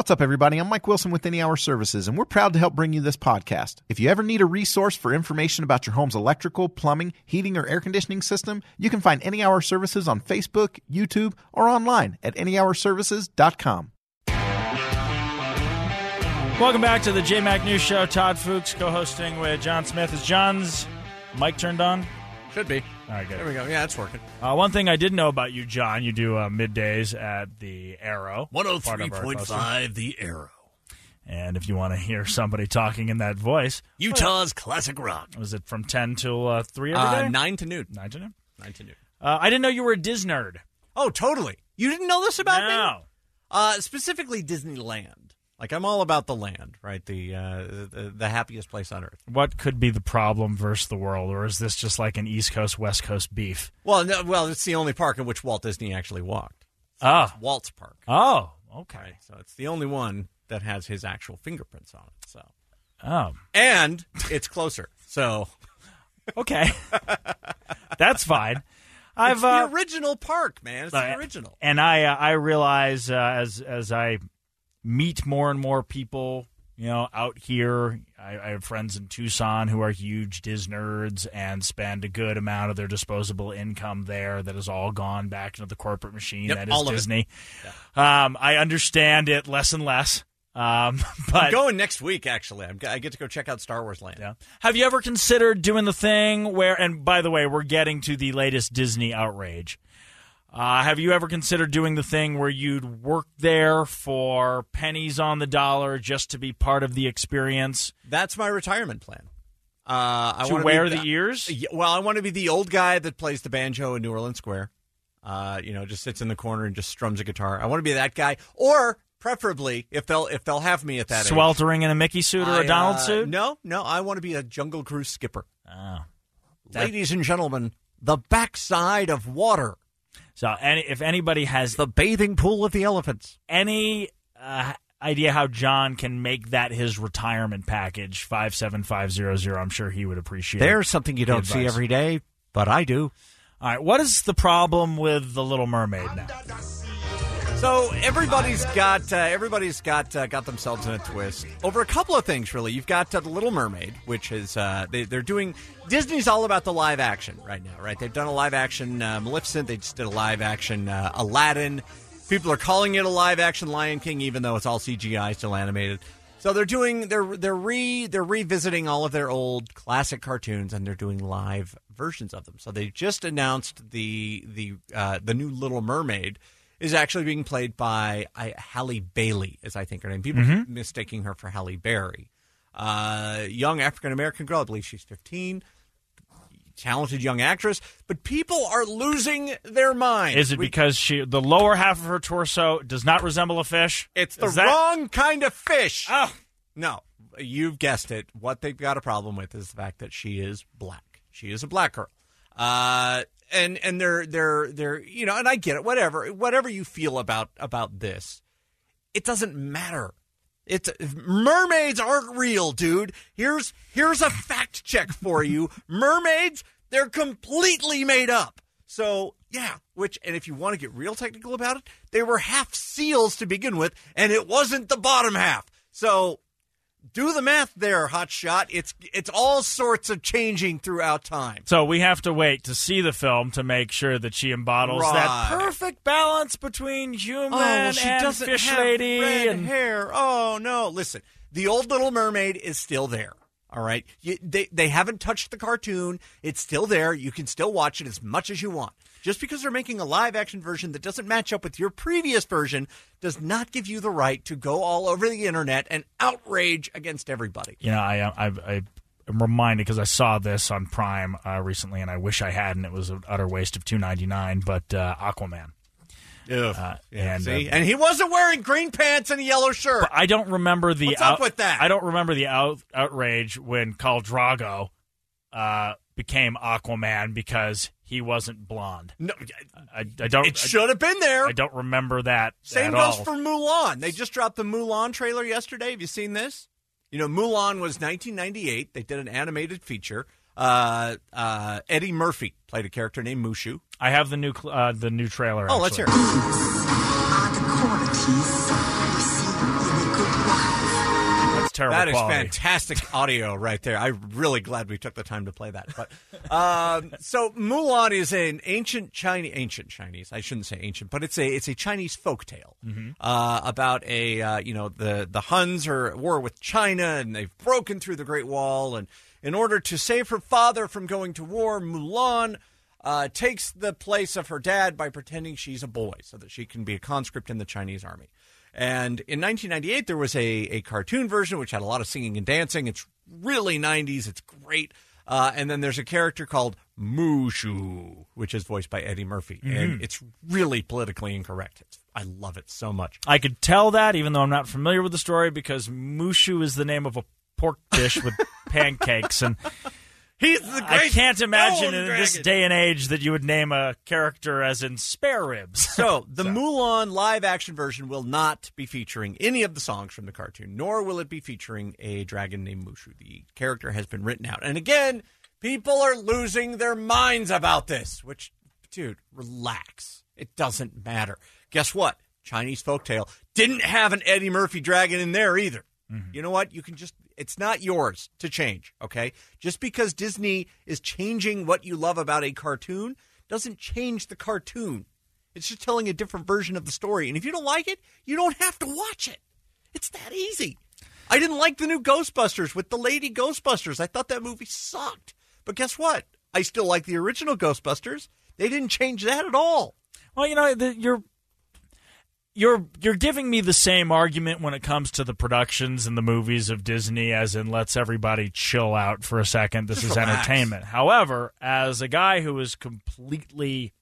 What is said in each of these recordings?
What's up, everybody? I'm Mike Wilson with Any Hour Services, and we're proud to help bring you this podcast. If you ever need a resource for information about your home's electrical, plumbing, heating, or air conditioning system, you can find Any Hour Services on Facebook, YouTube, or online at anyhourservices.com. Welcome back to the JayMac News Show. Todd Fooks co-hosting with Jon Smith. Is Jon's mic turned on? Should be. All right, good. There we go. Yeah, it's working. Uh, one thing I did know about you, Jon, you do uh, middays at the Arrow. part of our posting. 103.5 The Arrow. And if you want to hear somebody talking in that voice, Utah's classic rock. was it from 10 till uh, 3 every Uh, day? 9 to noon. 9 to noon? 9 to noon. Uh, I didn't know you were a Dis nerd. Oh, totally. You didn't know this about me? No. Uh, specifically Disneyland. Like, I'm all about the land, right? The, uh, the the happiest place on earth. What could be the problem versus the world? Or is this just like an East Coast, West Coast beef? Well, no, well, it's the only park in which Walt Disney actually walked. Oh. Walt's Park. Oh, okay. Right. So it's the only one that has his actual fingerprints on it. So, Oh, and it's closer. So okay. That's fine. I've it's uh, original park, man. It's Uh, the original. and I uh, I realize uh, as as I meet more and more people, you know, out here, I, I have friends in Tucson who are huge Dis nerds and spend a good amount of their disposable income there. That has all gone back into the corporate machine Yep, that is all of it. Disney. Um, I understand it less and less. Um, but I'm going next week, actually. I'm, I get to go check out Star Wars Land. yeah. Have you ever considered doing the thing where, and by the way, we're getting to the latest Disney outrage. Uh, have you ever considered doing the thing where you'd work there for pennies on the dollar just to be part of the experience? That's my retirement plan. Uh, I To wear be the ears? Well, I want to be the old guy that plays the banjo in New Orleans Square. Uh, you know, just sits in the corner and just strums a guitar. I want to be that guy, or preferably, if they'll if they'll have me at that age, Sweltering in a Mickey suit or I, a Donald uh, suit? No, no, I want to be a Jungle Cruise skipper. Oh. Ladies and gentlemen, the backside of water, So, any, if anybody has the bathing pool of the elephants. any uh, idea how Jon can make that his retirement package, 57500, I'm sure he would appreciate There's something you don't see advice. every day, but I do. All right, what is the problem with The Little Mermaid now? So everybody's got uh, everybody's got uh, got themselves in a twist over a couple of things. Really, you've got uh, the Little Mermaid, which is uh, they, they're doing. Disney's all about the live action right now, right? They've done a live action uh, Maleficent. They just did a live action uh, Aladdin. People are calling it a live action Lion King, even though it's all CGI, still animated. So they're doing they're they're re they're revisiting all of their old classic cartoons and they're doing live versions of them. So they just announced the the the new Little Mermaid is actually being played by uh, Halle Bailey, as I think her name. People keep mistaking her for Halle Berry. Uh, young African American girl, I believe she's 15. Talented young actress, but people are losing their minds. Is it We- because she the lower half of her torso does not resemble a fish? it's the that- wrong kind of fish? Oh, No, you've guessed it. What they've got a problem with is the fact that she is black. She is a black girl. Uh, and and they're they're they're you know, and I get it. Whatever whatever you feel about about this, it doesn't matter. It's mermaids aren't real, dude. Here's here's a fact check for you. mermaids, they're completely made up. So yeah, which and if you want to get real technical about it, they were half seals to begin with, and it wasn't the bottom half. So do the math there, hot shot. It's it's all sorts of changing throughout time. so we have to wait to see the film to make sure that she embodies that perfect balance between human Oh, well, she and doesn't fish have lady. red and hair. Oh no! Listen, the old Little Mermaid is still there. All right, you, they they haven't touched the cartoon. It's still there. You can still watch it as much as you want. Just because they're making a live action version that doesn't match up with your previous version does not give you the right to go all over the internet and outrage against everybody. you know, I I, I am reminded because I saw this on Prime uh, recently, and I wish I hadn't. It was an utter waste of two ninety nine. But uh, Aquaman. Uh, and, see, uh, and he wasn't wearing green pants and a yellow shirt. I don't remember the What's up with that? I don't remember the out- outrage when Khal Drogo uh, became Aquaman because he wasn't blonde. no, I, I don't. it should have been there. I, don't remember that. Same goes all. for Mulan. They just dropped the Mulan trailer yesterday. Have you seen this? You know, Mulan was 1998. They did an animated feature. Uh, uh, Eddie Murphy played a character named Mushu. I have the new cl- uh, the new trailer. Oh, let's hear it. are the qualities you see in terrible That is quality. fantastic audio right there. I'm really glad we took the time to play that. But um, so Mulan is an ancient Chinese, ancient Chinese. I shouldn't say ancient, but it's a it's a Chinese folk tale uh, about a uh, you know the the Huns are at war with China and they've broken through the Great Wall and in order to save her father from going to war, Mulan. Uh, takes the place of her dad by pretending she's a boy so that she can be a conscript in the Chinese army. And in 1998, there was a, a cartoon version which had a lot of singing and dancing. It's really 90s. It's great. Uh, and then there's a character called Mushu, which is voiced by Eddie Murphy. And it's really politically incorrect. It's, I love it so much. I could tell that, even though I'm not familiar with the story, because Mushu is the name of a pork dish with pancakes, and He's the I can't imagine in this day and age that you would name a character as in spare ribs. So the Mulan live action version will not be featuring any of the songs from the cartoon, nor will it be featuring a dragon named Mushu. The character has been written out. And again, people are losing their minds about this, which, dude, relax. It doesn't matter. Guess what? Chinese folktale didn't have an Eddie Murphy dragon in there either. Mm-hmm. You know what? You can just, it's not yours to change, okay? Just because Disney is changing what you love about a cartoon doesn't change the cartoon. It's just telling a different version of the story. And if you don't like it, you don't have to watch it. It's that easy. I didn't like the new Ghostbusters with the lady Ghostbusters. I thought that movie sucked. But guess what? I still like the original Ghostbusters. They didn't change that at all. Well, you know, the, you're you're you're giving me the same argument when it comes to the productions and the movies of Disney, as in let's everybody chill out for a second. This Just is relax. entertainment. However, as a guy who is completely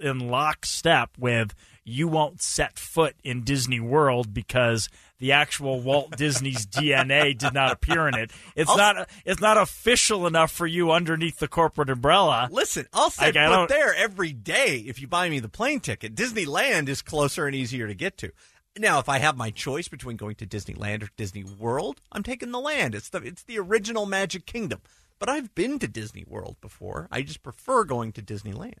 in lockstep with you won't set foot in Disney World because the actual Walt Disney's DNA did not appear in it. It's I'll- not it's not official enough for you underneath the corporate umbrella. Listen, I'll set Like, I there every day if you buy me the plane ticket. Disneyland is closer and easier to get to. Now, if I have my choice between going to Disneyland or Disney World, I'm taking the land. It's the it's the original Magic Kingdom. But I've been to Disney World before. I just prefer going to Disneyland.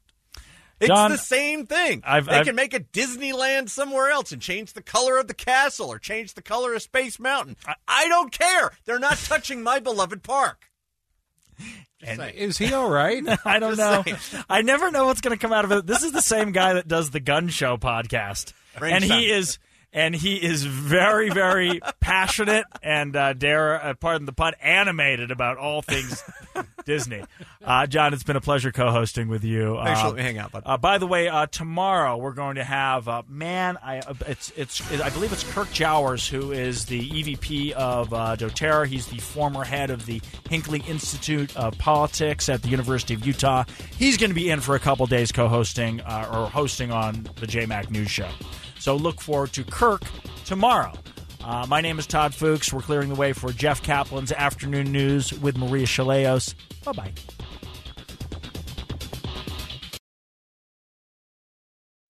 It's Jon, the same thing. I've- they I've- can make a Disneyland somewhere else and change the color of the castle or change the color of Space Mountain. I, I don't care. They're not touching my beloved park. Just saying. Is he all right? I don't know. I never know what's going to come out of it. This is the same guy that does the Gun Show podcast, and Range he is and he is very, very passionate and uh, dare, uh, pardon the pun, animated about all things Disney. Uh, Jon, it's been a pleasure co-hosting with you. Thanks for Uh, letting me hang out, bud. uh, by the way, uh, tomorrow we're going to have uh, man. I uh, it's it's I believe it's Kirk Jowers who is the EVP of uh, DoTerra. He's the former head of the Hinckley Institute of Politics at the University of Utah. He's going to be in for a couple days co-hosting uh, or hosting on the JayMac News Show. So look forward to Kirk tomorrow. Uh, my name is Todd Fooks. We're clearing the way for Jeff Caplan's afternoon news with Maria Shilaos. Bye bye.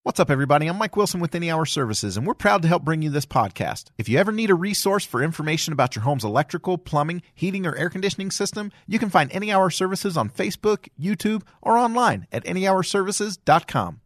What's up, everybody? I'm Mike Wilson with Any Hour Services, and we're proud to help bring you this podcast. If you ever need a resource for information about your home's electrical, plumbing, heating, or air conditioning system, you can find Any Hour Services on Facebook, YouTube, or online at anyhourservices.com.